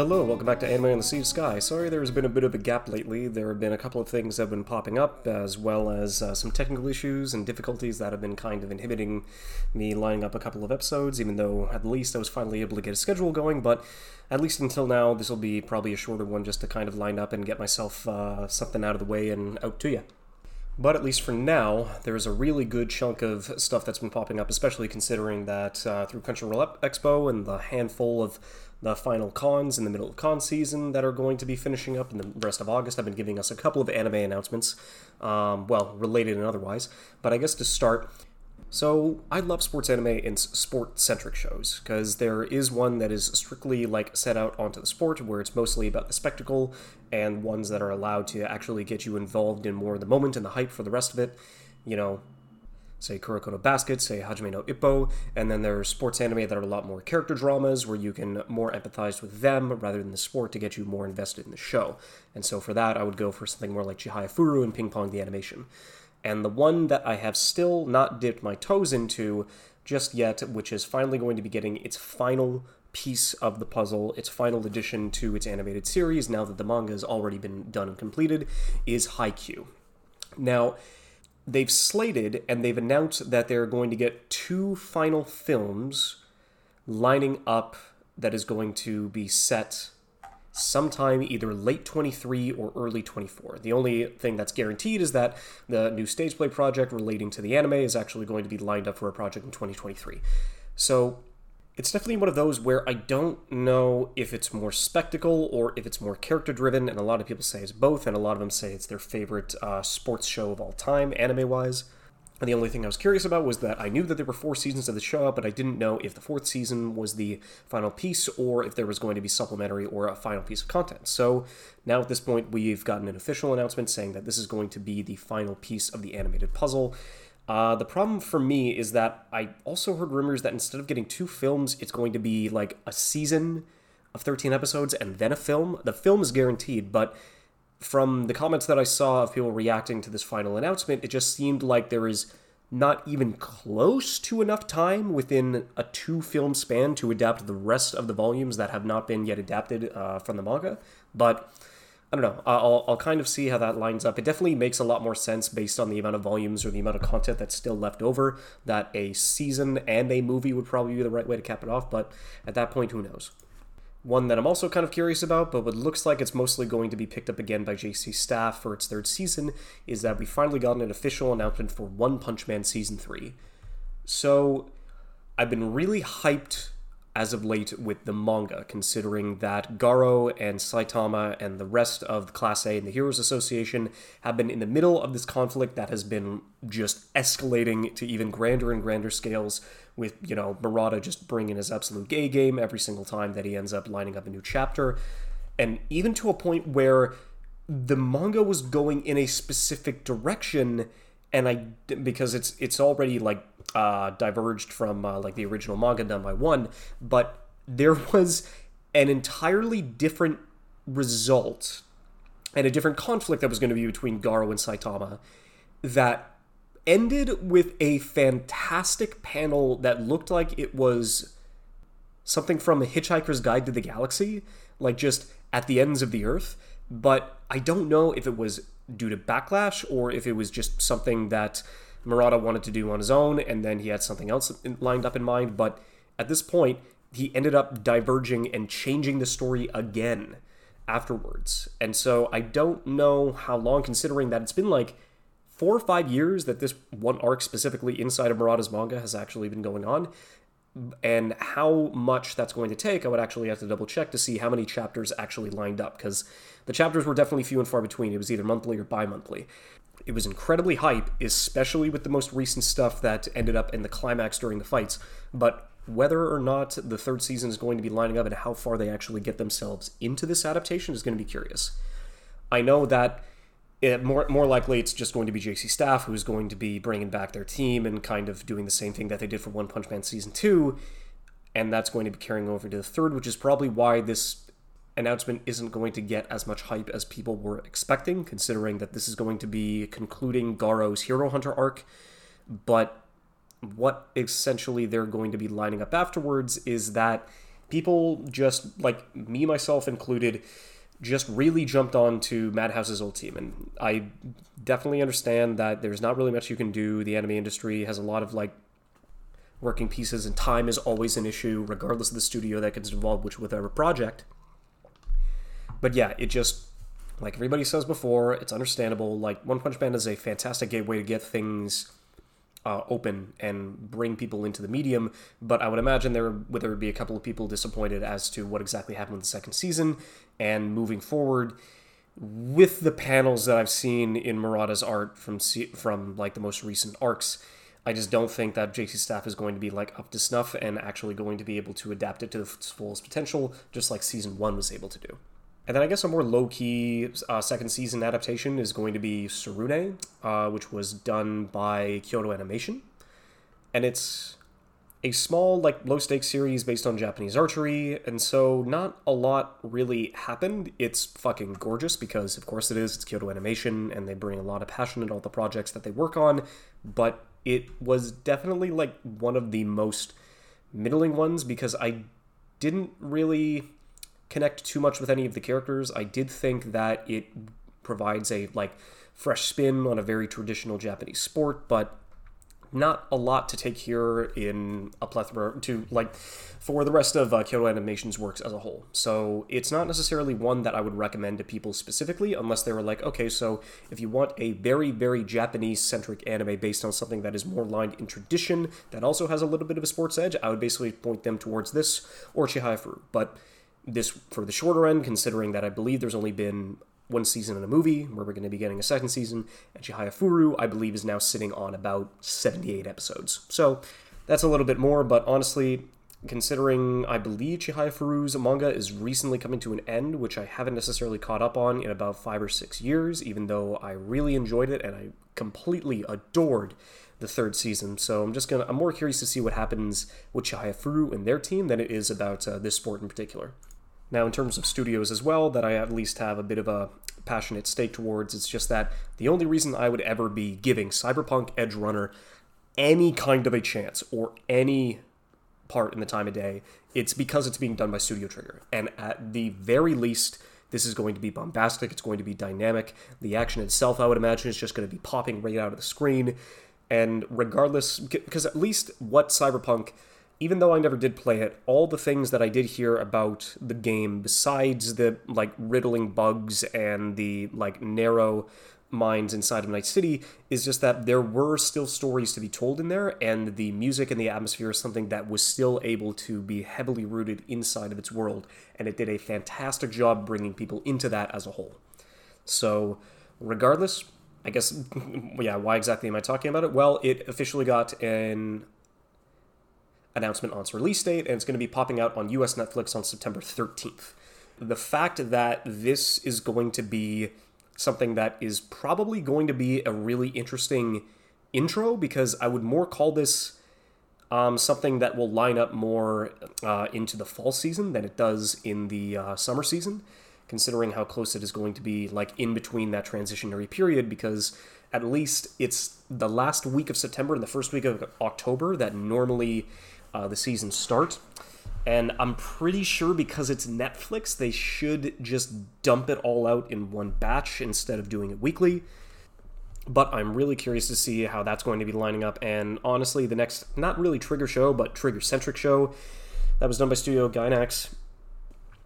Hello, welcome back to Anime on the Sea of Sky. Sorry there's been a bit of a gap lately. There have been a couple of things that have been popping up, as well as uh, some technical issues and difficulties that have been kind of inhibiting me lining up a couple of episodes, even though at least I was finally able to get a schedule going. But at least until now, this will be probably a shorter one just to kind of line up and get myself uh, something out of the way and out to you. But at least for now, there's a really good chunk of stuff that's been popping up, especially considering that uh, through Crunchyroll Expo and the handful of the final cons in the middle of con season that are going to be finishing up in the rest of August. I've been giving us a couple of anime announcements, um, well, related and otherwise. But I guess to start, so I love sports anime and sport centric shows because there is one that is strictly like set out onto the sport where it's mostly about the spectacle and ones that are allowed to actually get you involved in more of the moment and the hype for the rest of it. You know, say Kuroko no Basket, say Hajime no Ippo, and then there's sports anime that are a lot more character dramas where you can more empathize with them rather than the sport to get you more invested in the show. And so for that, I would go for something more like Chihaya Furu and Ping Pong the Animation. And the one that I have still not dipped my toes into just yet, which is finally going to be getting its final piece of the puzzle, its final addition to its animated series, now that the manga has already been done and completed, is Haikyuu. Now, they've slated and they've announced that they're going to get two final films lining up that is going to be set sometime either late 23 or early 24. The only thing that's guaranteed is that the new stage play project relating to the anime is actually going to be lined up for a project in 2023. So it's definitely one of those where I don't know if it's more spectacle or if it's more character driven, and a lot of people say it's both, and a lot of them say it's their favorite uh, sports show of all time, anime wise. And the only thing I was curious about was that I knew that there were four seasons of the show, but I didn't know if the fourth season was the final piece or if there was going to be supplementary or a final piece of content. So now at this point, we've gotten an official announcement saying that this is going to be the final piece of the animated puzzle. Uh, the problem for me is that I also heard rumors that instead of getting two films, it's going to be like a season of 13 episodes and then a film. The film is guaranteed, but from the comments that I saw of people reacting to this final announcement, it just seemed like there is not even close to enough time within a two film span to adapt the rest of the volumes that have not been yet adapted uh, from the manga. But I don't know. I'll, I'll kind of see how that lines up. It definitely makes a lot more sense based on the amount of volumes or the amount of content that's still left over that a season and a movie would probably be the right way to cap it off. But at that point, who knows? One that I'm also kind of curious about, but what looks like it's mostly going to be picked up again by JC Staff for its third season, is that we finally got an official announcement for One Punch Man Season 3. So I've been really hyped as of late with the manga, considering that Garo and Saitama and the rest of the Class A and the Heroes Association have been in the middle of this conflict that has been just escalating to even grander and grander scales. With, you know, Murata just bringing his absolute gay game every single time that he ends up lining up a new chapter. And even to a point where the manga was going in a specific direction and I because it's it's already like uh, diverged from uh, like the original manga done by one, but there was an entirely different result and a different conflict that was going to be between Garo and Saitama that ended with a fantastic panel that looked like it was something from a Hitchhiker's Guide to the Galaxy, like just at the ends of the earth. But I don't know if it was due to backlash or if it was just something that Murata wanted to do on his own, and then he had something else lined up in mind. But at this point, he ended up diverging and changing the story again afterwards. And so I don't know how long, considering that it's been like four or five years that this one arc specifically inside of Murata's manga has actually been going on. And how much that's going to take, I would actually have to double check to see how many chapters actually lined up, because the chapters were definitely few and far between. It was either monthly or bi monthly. It was incredibly hype, especially with the most recent stuff that ended up in the climax during the fights. But whether or not the third season is going to be lining up and how far they actually get themselves into this adaptation is going to be curious. I know that it, more more likely it's just going to be JC Staff who's going to be bringing back their team and kind of doing the same thing that they did for One Punch Man season two, and that's going to be carrying over to the third, which is probably why this announcement isn't going to get as much hype as people were expecting, considering that this is going to be concluding Garo's Hero Hunter arc. But what essentially they're going to be lining up afterwards is that people just like me myself included just really jumped on to Madhouse's old team. And I definitely understand that there's not really much you can do. The anime industry has a lot of like working pieces, and time is always an issue, regardless of the studio that gets involved with whatever project. But yeah, it just like everybody says before, it's understandable. Like One Punch Man is a fantastic gateway to get things uh, open and bring people into the medium. But I would imagine there would there would be a couple of people disappointed as to what exactly happened with the second season and moving forward. With the panels that I've seen in Murata's art from from like the most recent arcs, I just don't think that JC Staff is going to be like up to snuff and actually going to be able to adapt it to its fullest potential, just like season one was able to do. And then I guess a more low key uh, second season adaptation is going to be Tsurune, uh, which was done by Kyoto Animation. And it's a small, like, low stakes series based on Japanese archery, and so not a lot really happened. It's fucking gorgeous because, of course, it is. It's Kyoto Animation, and they bring a lot of passion in all the projects that they work on, but it was definitely, like, one of the most middling ones because I didn't really connect too much with any of the characters. I did think that it provides a like fresh spin on a very traditional Japanese sport, but not a lot to take here in a plethora to like for the rest of uh, Kyoto Animation's works as a whole. So it's not necessarily one that I would recommend to people specifically, unless they were like, okay, so if you want a very very Japanese centric anime based on something that is more lined in tradition that also has a little bit of a sports edge, I would basically point them towards this or Chihaya Furu. But this for the shorter end, considering that I believe there's only been one season in a movie, where we're going to be getting a second season, and Furu, I believe, is now sitting on about 78 episodes. So that's a little bit more, but honestly, considering I believe Chihaya Furu's manga is recently coming to an end, which I haven't necessarily caught up on in about five or six years, even though I really enjoyed it and I completely adored the third season. So I'm just gonna I'm more curious to see what happens with Chihaya Furu and their team than it is about uh, this sport in particular. Now, in terms of studios as well, that I at least have a bit of a passionate stake towards, it's just that the only reason I would ever be giving Cyberpunk Edge Runner any kind of a chance or any part in the time of day, it's because it's being done by Studio Trigger. And at the very least, this is going to be bombastic, it's going to be dynamic. The action itself, I would imagine, is just going to be popping right out of the screen. And regardless, because at least what Cyberpunk even though I never did play it, all the things that I did hear about the game, besides the like riddling bugs and the like narrow minds inside of Night City, is just that there were still stories to be told in there, and the music and the atmosphere is something that was still able to be heavily rooted inside of its world, and it did a fantastic job bringing people into that as a whole. So, regardless, I guess, yeah, why exactly am I talking about it? Well, it officially got an announcement on its release date, and it's going to be popping out on US Netflix on September 13th. The fact that this is going to be something that is probably going to be a really interesting intro, because I would more call this um, something that will line up more uh, into the fall season than it does in the uh, summer season, considering how close it is going to be, like in between that transitionary period, because at least it's the last week of September and the first week of October that normally uh, the season start. And I'm pretty sure because it's Netflix, they should just dump it all out in one batch instead of doing it weekly. But I'm really curious to see how that's going to be lining up. And honestly, the next, not really Trigger show, but Trigger centric show that was done by Studio Gainax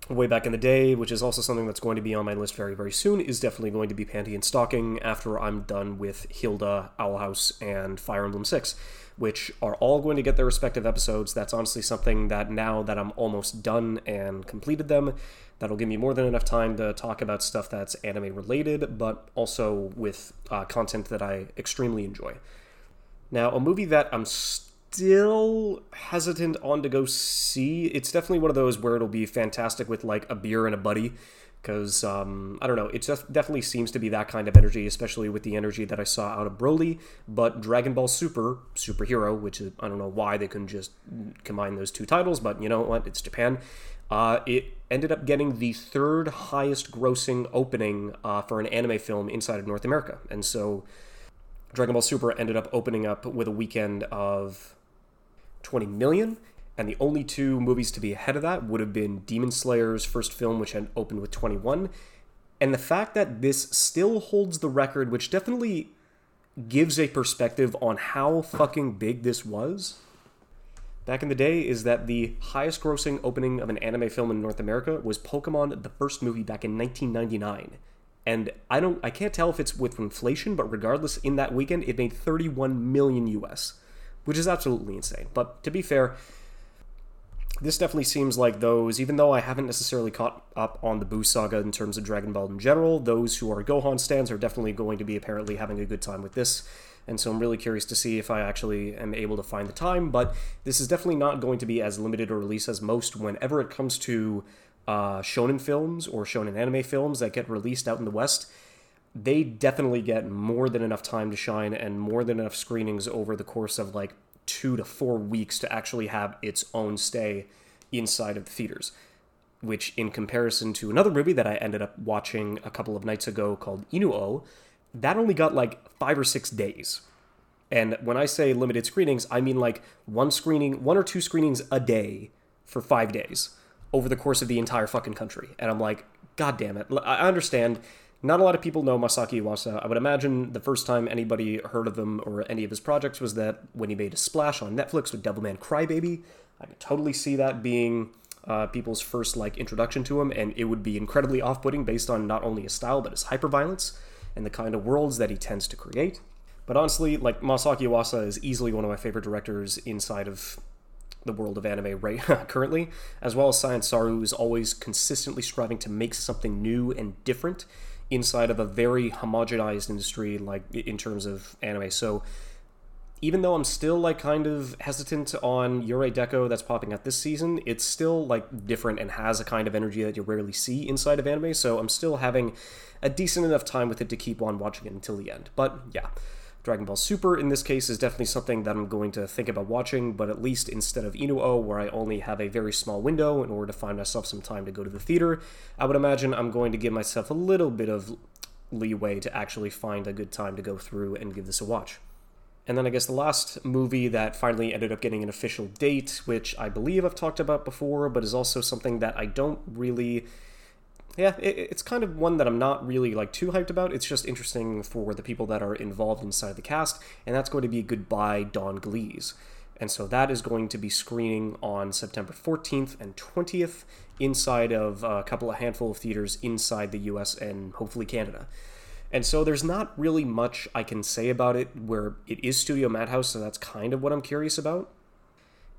way back in the day, which is also something that's going to be on my list very, very soon, is definitely going to be Panty and Stocking after I'm done with Hilda, Owl House, and Fire Emblem 6 which are all going to get their respective episodes. That's honestly something that now that I'm almost done and completed them, that'll give me more than enough time to talk about stuff that's anime related, but also with uh, content that I extremely enjoy. Now, a movie that I'm still hesitant on to go see, it's definitely one of those where it'll be fantastic with like a beer and a buddy because um, I don't know, it just definitely seems to be that kind of energy, especially with the energy that I saw out of Broly. But Dragon Ball Super, Superhero, which is, I don't know why they couldn't just combine those two titles, but you know what, it's Japan. Uh, it ended up getting the third highest grossing opening uh, for an anime film inside of North America. And so Dragon Ball Super ended up opening up with a weekend of 20 million And the only two movies to be ahead of that would have been Demon Slayer's first film, which had opened with 21. And the fact that this still holds the record, which definitely gives a perspective on how fucking big this was back in the day, is that the highest grossing opening of an anime film in North America was Pokemon, the first movie back in 1999. And I don't I can't tell if it's with inflation, but regardless, in that weekend it made 31 million US, which is absolutely insane. But to be fair, this definitely seems like those, even though I haven't necessarily caught up on the Boo saga in terms of Dragon Ball in general, those who are Gohan stands are definitely going to be apparently having a good time with this. And so I'm really curious to see if I actually am able to find the time. But this is definitely not going to be as limited a release as most whenever it comes to uh, shonen films or shonen anime films that get released out in the West. They definitely get more than enough time to shine and more than enough screenings over the course of like two to four weeks to actually have its own stay inside of the theaters. Which, in comparison to another movie that I ended up watching a couple of nights ago called Inu-Oh, that only got like five or six days. And when I say limited screenings, I mean like one screening, one or two screenings a day for five days over the course of the entire fucking country. And I'm like, God damn it. I understand not a lot of people know Masaki Yuasa. I would imagine the first time anybody heard of him or any of his projects was that when he made a splash on Netflix with Devilman Crybaby. I could totally see that being uh, people's first like introduction to him, and it would be incredibly off-putting based on not only his style but his hyperviolence and the kind of worlds that he tends to create. But honestly, like Masaki Yuasa is easily one of my favorite directors inside of the world of anime right currently, as well as Science Saru is always consistently striving to make something new and different inside of a very homogenized industry, like in terms of anime. So even though I'm still like kind of hesitant on Yurei Deco that's popping out this season, it's still like different and has a kind of energy that you rarely see inside of anime. So I'm still having a decent enough time with it to keep on watching it until the end. But yeah. Dragon Ball Super in this case is definitely something that I'm going to think about watching, but at least instead of Inu-Oh, where I only have a very small window in order to find myself some time to go to the theater, I would imagine I'm going to give myself a little bit of leeway to actually find a good time to go through and give this a watch. And then I guess the last movie that finally ended up getting an official date, which I believe I've talked about before, but is also something that I don't really yeah, it, it's kind of one that I'm not really like too hyped about. It's just interesting for the people that are involved inside the cast, and that's going to be Goodbye Don Glees. And so that is going to be screening on September 14th and 20th inside of a couple of handful of theaters inside the US and hopefully Canada. And so there's not really much I can say about it where it is Studio Madhouse, so that's kind of what I'm curious about.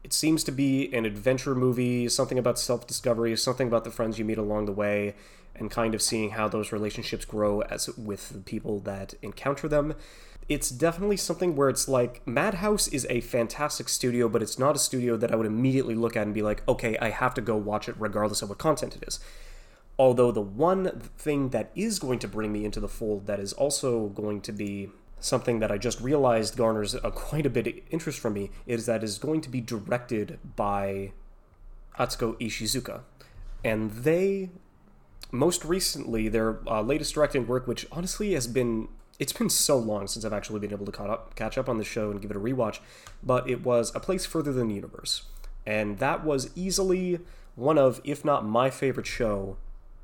It seems to be an adventure movie, something about self discovery, something about the friends you meet along the way, and kind of seeing how those relationships grow as with the people that encounter them. It's definitely something where it's like Madhouse is a fantastic studio, but it's not a studio that I would immediately look at and be like, okay, I have to go watch it regardless of what content it is. Although the one thing that is going to bring me into the fold that is also going to be something that I just realized garners a, quite a bit of interest from me is that is going to be directed by Atsuko Ishizuka. And they, most recently, their uh, latest directing work, which honestly has been, it's been so long since I've actually been able to caught up, catch up on the show and give it a rewatch, but it was A Place Further Than the Universe. And that was easily one of, if not my favorite show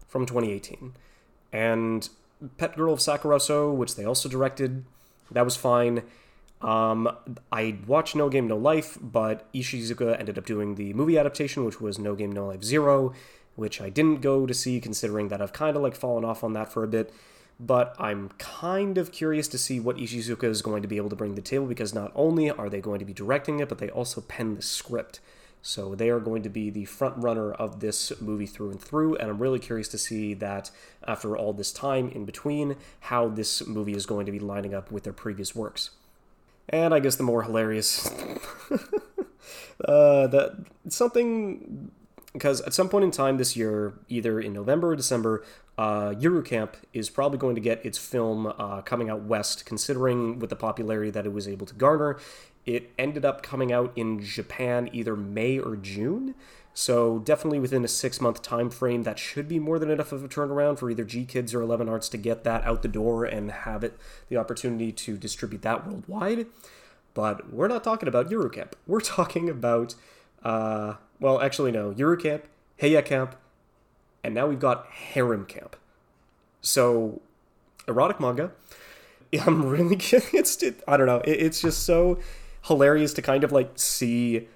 from 2018. And Pet Girl of Sakurasou, which they also directed, that was fine. Um, I watched No Game No Life, but Ishizuka ended up doing the movie adaptation, which was No Game No Life Zero, which I didn't go to see, considering that I've kind of like fallen off on that for a bit. But I'm kind of curious to see what Ishizuka is going to be able to bring to the table because not only are they going to be directing it, but they also pen the script. So they are going to be the front runner of this movie through and through, and I'm really curious to see that after all this time in between, how this movie is going to be lining up with their previous works. And I guess the more hilarious, uh, that something because at some point in time this year, either in November or December, uh, Yuru Camp is probably going to get its film uh, coming out west, considering with the popularity that it was able to garner. It ended up coming out in Japan either May or June. So definitely within a six month time frame, that should be more than enough of a turnaround for either GKIDS or Eleven Arts to get that out the door and have it the opportunity to distribute that worldwide. But we're not talking about Yuru Camp. We're talking about Uh, well, actually, no. Yuru Camp, Heya Camp, and now we've got Harem Camp. So, erotic manga. I'm really it's it, I don't know. It, it's just so hilarious to kind of like see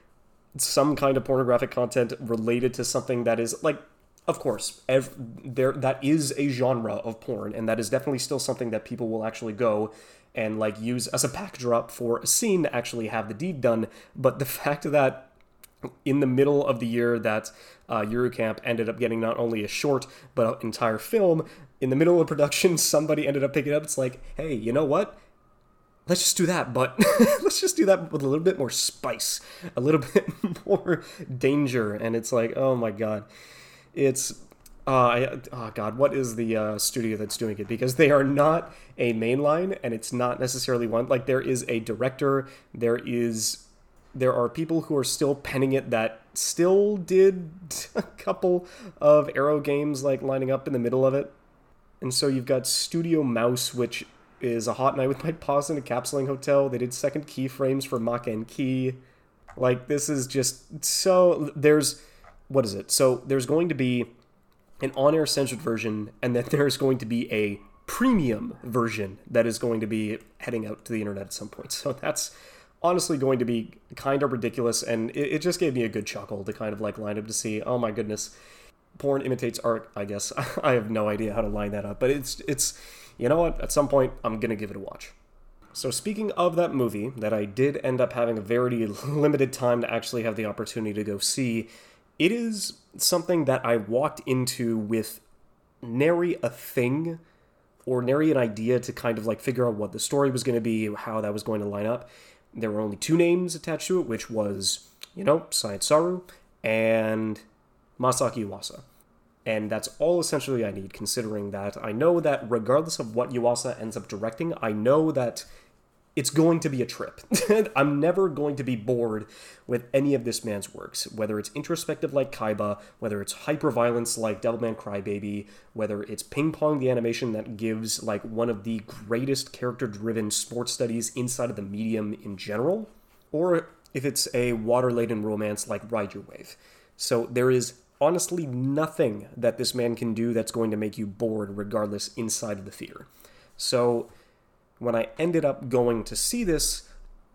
some kind of pornographic content related to something that is like of course ev- there that is a genre of porn and that is definitely still something that people will actually go and like use as a backdrop for a scene to actually have the deed done but the fact that in the middle of the year that uh, Yuru Camp ended up getting not only a short but an entire film. In the middle of production, somebody ended up picking it up. It's like, hey, you know what? Let's just do that, but let's just do that with a little bit more spice, a little bit more danger. And it's like, oh my god, it's uh, I, oh god, what is the uh, studio that's doing it? Because they are not a mainline, and it's not necessarily one. Like there is a director, there is there are people who are still penning it that still did a couple of Arrow games like lining up in the middle of it. And so you've got Studio Mouse, which is a hot night with my paws in a capsuling hotel. They did second keyframes for Mach and Key. Like this is just so there's what is it? So there's going to be an on-air censored version, and then there's going to be a premium version that is going to be heading out to the internet at some point. So that's honestly going to be kind of ridiculous, and it, it just gave me a good chuckle to kind of like line up to see, oh my goodness, porn imitates art. I guess I have no idea how to line that up, but it's it's you know what? At some point, I'm gonna give it a watch. So speaking of that movie that I did end up having a very limited time to actually have the opportunity to go see, it is something that I walked into with nary a thing or nary an idea to kind of like figure out what the story was going to be, how that was going to line up there were only two names attached to it, which was, you know, Science Saru and Masaki Yuasa. And that's all essentially I need, considering that I know that regardless of what Yuasa ends up directing, I know that it's going to be a trip. I'm never going to be bored with any of this man's works, whether it's introspective like Kaiba, whether it's hyperviolence like Devilman Crybaby, whether it's ping pong the animation that gives like one of the greatest character driven sports studies inside of the medium in general, or if it's a water laden romance like Ride Your Wave. So there is honestly nothing that this man can do that's going to make you bored regardless inside of the theater. So when I ended up going to see this,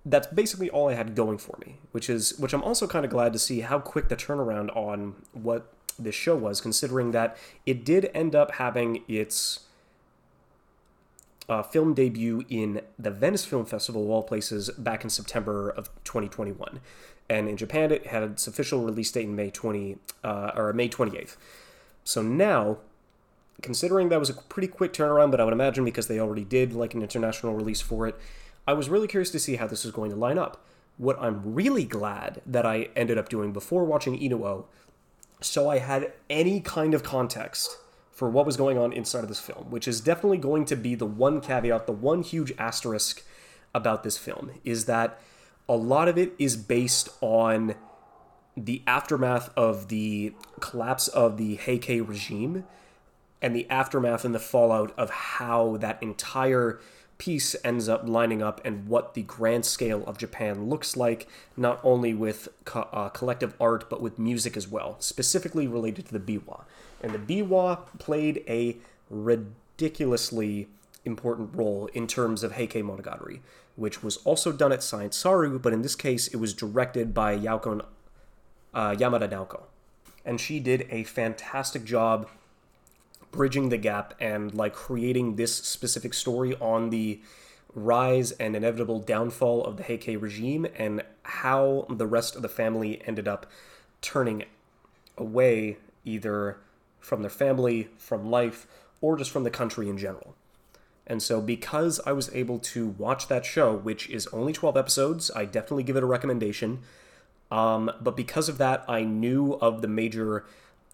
that's basically all I had going for me, which is which I'm also kind of glad to see how quick the turnaround on what this show was, considering that it did end up having its uh, film debut in the Venice Film Festival, of all places, back in September of 2021, and in Japan it had its official release date in May 20 uh, or May 28th. So now considering that was a pretty quick turnaround, but I would imagine because they already did like an international release for it, I was really curious to see how this was going to line up. What I'm really glad that I ended up doing before watching Inu-Oh, so I had any kind of context for what was going on inside of this film, which is definitely going to be the one caveat, the one huge asterisk about this film, is that a lot of it is based on the aftermath of the collapse of the Heike regime and the aftermath and the fallout of how that entire piece ends up lining up and what the grand scale of Japan looks like, not only with co- uh, collective art, but with music as well, specifically related to the biwa. And the biwa played a ridiculously important role in terms of Heike Monogatari, which was also done at Science Saru, but in this case it was directed by Yauko, uh, Yamada Naoko. And she did a fantastic job bridging the gap and like creating this specific story on the rise and inevitable downfall of the Heike regime and how the rest of the family ended up turning away either from their family, from life, or just from the country in general. And so, because I was able to watch that show, which is only 12 episodes, I definitely give it a recommendation. Um, but because of that, I knew of the major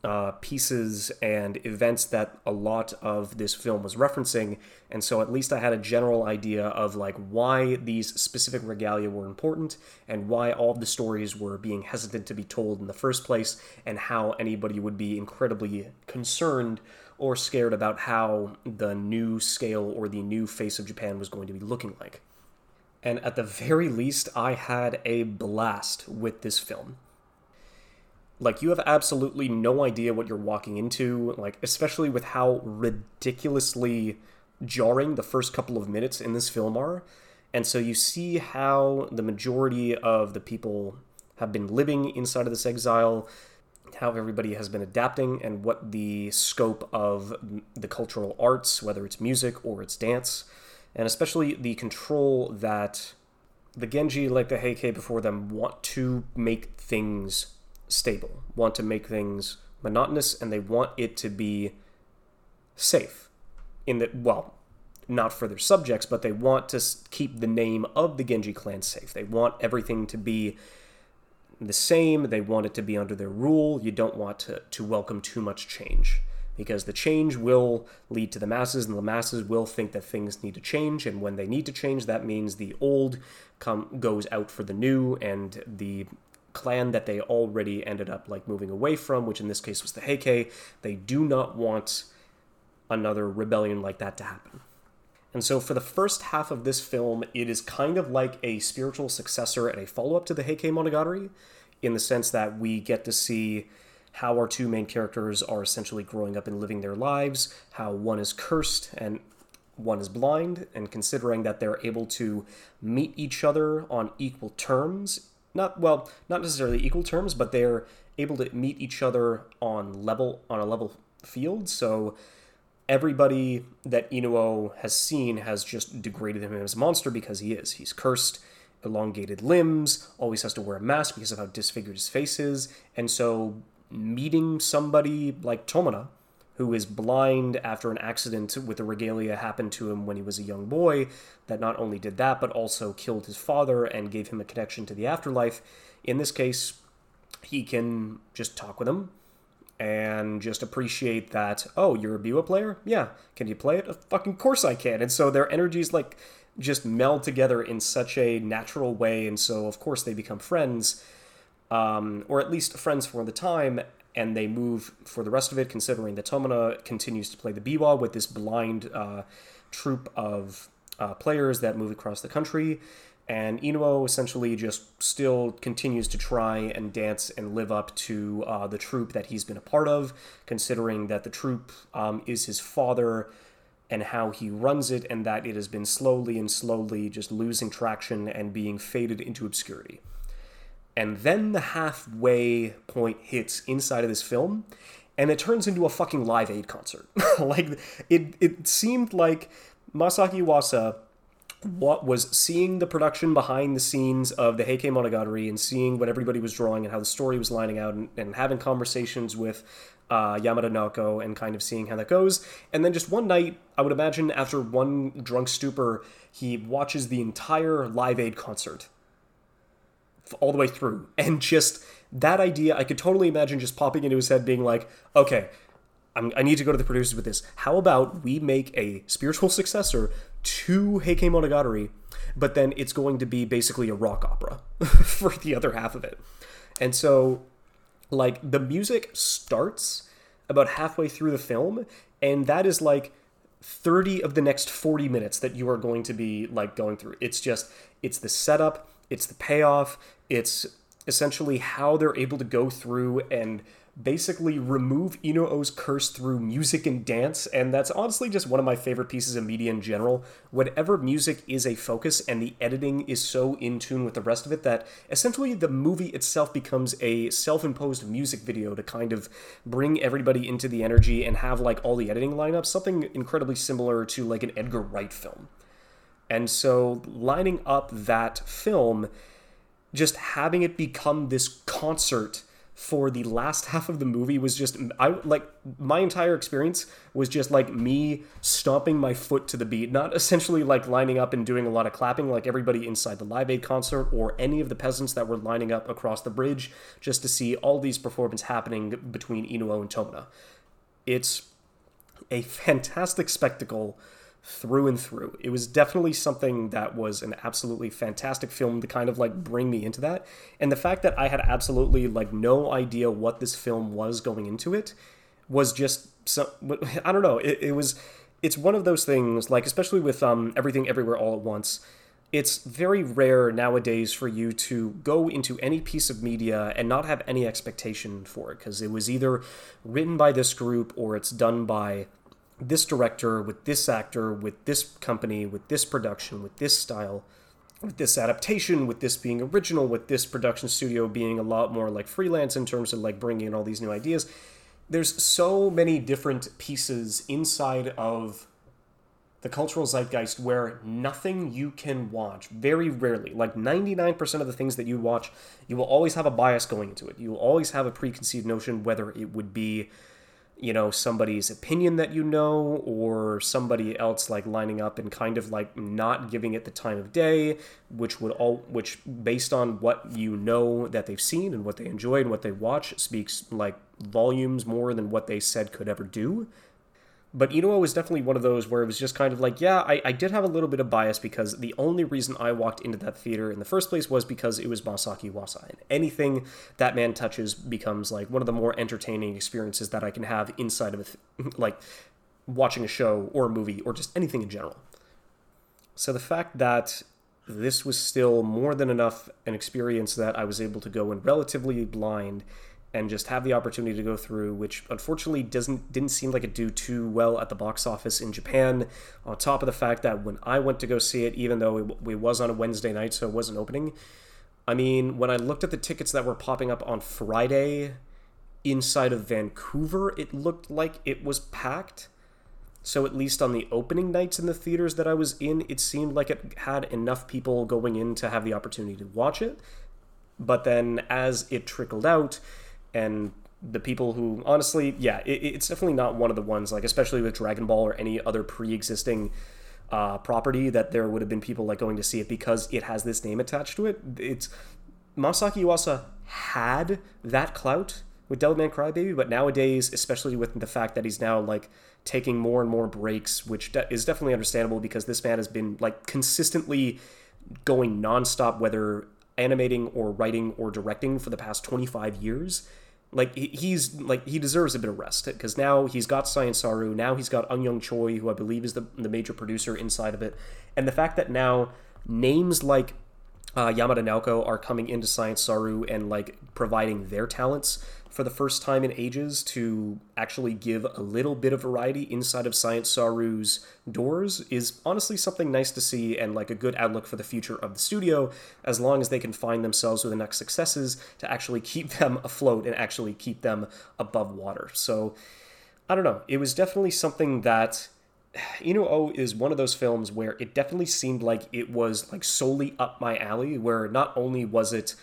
uh, pieces and events that a lot of this film was referencing, and so at least I had a general idea of like why these specific regalia were important and why all the stories were being hesitant to be told in the first place, and how anybody would be incredibly concerned or scared about how the new scale or the new face of Japan was going to be looking like. And at the very least, I had a blast with this film. Like you have absolutely no idea what you're walking into, like especially with how ridiculously jarring the first couple of minutes in this film are. And so you see how the majority of the people have been living inside of this exile, how everybody has been adapting, and what the scope of the cultural arts, whether it's music or it's dance, and especially the control that the Genji, like the Heike before them, want to make things stable, want to make things monotonous, and they want it to be safe. In that, well, not for their subjects, but they want to keep the name of the Genji clan safe. They want everything to be the same. They want it to be under their rule. You don't want to, to welcome too much change because the change will lead to the masses, and the masses will think that things need to change. And when they need to change, that means the old come goes out for the new, and the clan that they already ended up like moving away from, which in this case was the Heike, they do not want another rebellion like that to happen. And so, for the first half of this film, it is kind of like a spiritual successor and a follow up to the Heike Monogatari, in the sense that we get to see how our two main characters are essentially growing up and living their lives, how one is cursed and one is blind, and considering that they're able to meet each other on equal terms, not well, not necessarily equal terms, but they're able to meet each other on level on a level field. So everybody that Inu-Oh has seen has just degraded him as a monster because he is. He's cursed, elongated limbs, always has to wear a mask because of how disfigured his face is. And so meeting somebody like Tomona, who is blind after an accident with a regalia happened to him when he was a young boy, that not only did that, but also killed his father and gave him a connection to the afterlife. In this case, he can just talk with him and just appreciate that, oh, you're a Biwa player? Yeah. Can you play it? Fucking course I can. And so their energies like just meld together in such a natural way. And so, of course, they become friends, um, or at least friends for the time. And they move for the rest of it, considering that Tomona continues to play the Biwa with this blind uh, troupe of uh, players that move across the country and Inu-Oh essentially just still continues to try and dance and live up to uh, the troupe that he's been a part of, considering that the troupe um, is his father and how he runs it, and that it has been slowly and slowly just losing traction and being faded into obscurity. And then the halfway point hits inside of this film, and it turns into a fucking live aid concert. like it, it seemed like Masaki Yuasa what was seeing the production behind the scenes of the Heike Monogatari and seeing what everybody was drawing and how the story was lining out and, and having conversations with uh, Yamada Naoko and kind of seeing how that goes. And then just one night, I would imagine after one drunk stupor, he watches the entire Live Aid concert all the way through. And just that idea, I could totally imagine just popping into his head being like, okay, I'm, i need to go to the producers with this. How about we make a spiritual successor to Heike Monogatari, but then it's going to be basically a rock opera for the other half of it. And so, like, the music starts about halfway through the film, and that is like 30 of the next 40 minutes that you are going to be like going through. It's just, it's the setup, it's the payoff, it's essentially how they're able to go through and basically remove Inu-Oh's curse through music and dance, and that's honestly just one of my favorite pieces of media in general. Whatever music is a focus, and the editing is so in tune with the rest of it that essentially the movie itself becomes a self imposed music video to kind of bring everybody into the energy and have like all the editing line up, something incredibly similar to like an Edgar Wright film. And so lining up that film, just having it become this concert for the last half of the movie was just I like my entire experience was just like me stomping my foot to the beat, not essentially like lining up and doing a lot of clapping like everybody inside the Live Aid concert or any of the peasants that were lining up across the bridge just to see all these performances happening between Inu-Oh and Tomona. It's a fantastic spectacle through and through. It was definitely something that was an absolutely fantastic film to kind of like bring me into that. And the fact that I had absolutely like no idea what this film was going into it was just so I don't know. It, it was it's one of those things like especially with um everything everywhere all at once it's very rare nowadays for you to go into any piece of media and not have any expectation for it because it was either written by this group or it's done by this director with this actor with this company with this production with this style with this adaptation with this being original with this production studio being a lot more like freelance in terms of like bringing in all these new ideas there's so many different pieces inside of the cultural zeitgeist where nothing you can watch, very rarely, like 99% of the things that you watch, you will always have a bias going into it. You will always have a preconceived notion, whether it would be, you know, somebody's opinion that you know, or somebody else like lining up and kind of like not giving it the time of day, which would all, which based on what you know that they've seen and what they enjoy and what they watch, speaks like volumes more than what they said could ever do. But Inu-Oh was definitely one of those where it was just kind of like, yeah, I, I did have a little bit of bias because the only reason I walked into that theater in the first place was because it was Masaki Yuasa. And anything that man touches becomes like one of the more entertaining experiences that I can have inside of a th- like watching a show or a movie or just anything in general. So the fact that this was still more than enough an experience that I was able to go in relatively blind and just have the opportunity to go through, which unfortunately doesn't didn't seem like it do too well at the box office in Japan. On top of the fact that when I went to go see it, even though it, it was on a Wednesday night, so it wasn't opening. I mean, when I looked at the tickets that were popping up on Friday inside of Vancouver, it looked like it was packed. So at least on the opening nights in the theaters that I was in, it seemed like it had enough people going in to have the opportunity to watch it. But then as it trickled out, and the people who honestly yeah it, it's definitely not one of the ones like especially with dragon ball or any other pre-existing uh, property that there would have been people like going to see it because it has this name attached to it. It's masaki Yuasa had that clout with Devilman Crybaby, but nowadays, especially with the fact that he's now like taking more and more breaks, which de- is definitely understandable because this man has been like consistently going nonstop, whether animating or writing or directing for the past 25 years like he's like he deserves a bit of rest because now he's got Science Saru, now he's got Eun Young Choi, who I believe is the the major producer inside of it, and the fact that now names like uh, Yamada Naoko are coming into Science Saru and like providing their talents for the first time in ages to actually give a little bit of variety inside of Science Saru's doors is honestly something nice to see and like a good outlook for the future of the studio as long as they can find themselves with enough successes to actually keep them afloat and actually keep them above water. So I don't know. It was definitely something that Inu-Oh is one of those films where it definitely seemed like it was like solely up my alley where not only was it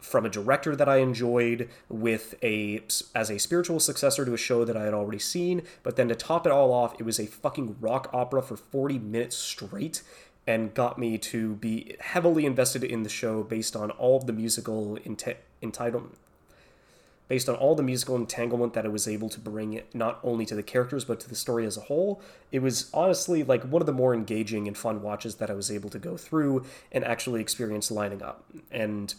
from a director that I enjoyed with a as a spiritual successor to a show that I had already seen, but then to top it all off, it was a fucking rock opera for 40 minutes straight and got me to be heavily invested in the show based on all of the musical ent- entitlement based on all the musical entanglement that it was able to bring not only to the characters but to the story as a whole. It was honestly like one of the more engaging and fun watches that i was able to go through and actually experience lining up. And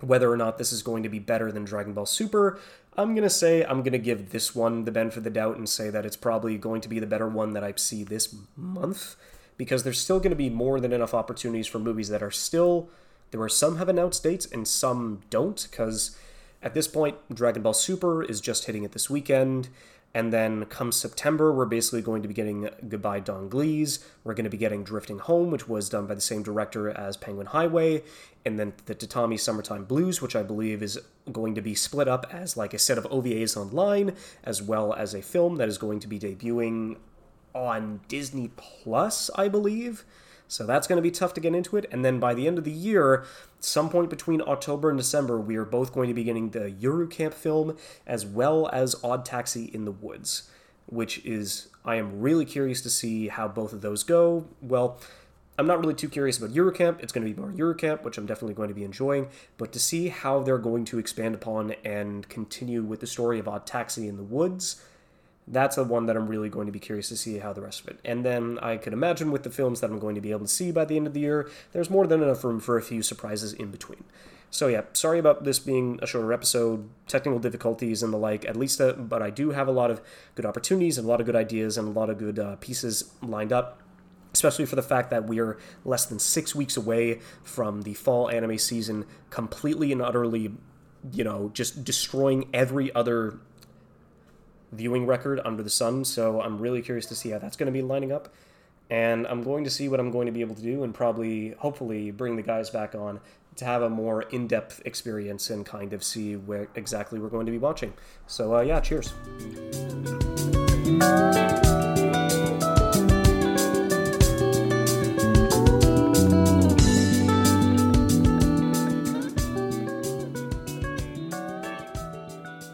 whether or not this is going to be better than Dragon Ball Super, I'm going to say I'm going to give this one the benefit of the doubt and say that it's probably going to be the better one that I see this month because there's still going to be more than enough opportunities for movies that are still there are some have announced dates and some don't because at this point Dragon Ball Super is just hitting it this weekend and then come September, we're basically going to be getting Goodbye Don-Glees. We're going to be getting Drifting Home, which was done by the same director as Penguin Highway. And then the Tatami Summertime Blues, which I believe is going to be split up as like a set of OVAs online, as well as a film that is going to be debuting on Disney Plus, I believe. So that's going to be tough to get into it. And then by the end of the year, some point between October and December, we are both going to be getting the Yuru Camp film as well as Odd Taxi in the Woods, which is, I am really curious to see how both of those go. Well, I'm not really too curious about Yuru Camp. It's going to be more Yuru Camp, which I'm definitely going to be enjoying. But to see how they're going to expand upon and continue with the story of Odd Taxi in the Woods, that's the one that I'm really going to be curious to see how the rest of it. And then I could imagine with the films that I'm going to be able to see by the end of the year, there's more than enough room for a few surprises in between. So yeah, sorry about this being a shorter episode, technical difficulties and the like. At least, uh, but I do have a lot of good opportunities and a lot of good ideas and a lot of good uh, pieces lined up. especially for the fact that we're less than six weeks away from the fall anime season, completely and utterly, you know, just destroying every other viewing record under the sun. So I'm really curious to see how that's going to be lining up. And I'm going to see what I'm going to be able to do and probably, hopefully, bring the guys back on to have a more in depth experience and kind of see where exactly we're going to be watching. So, uh, yeah, cheers.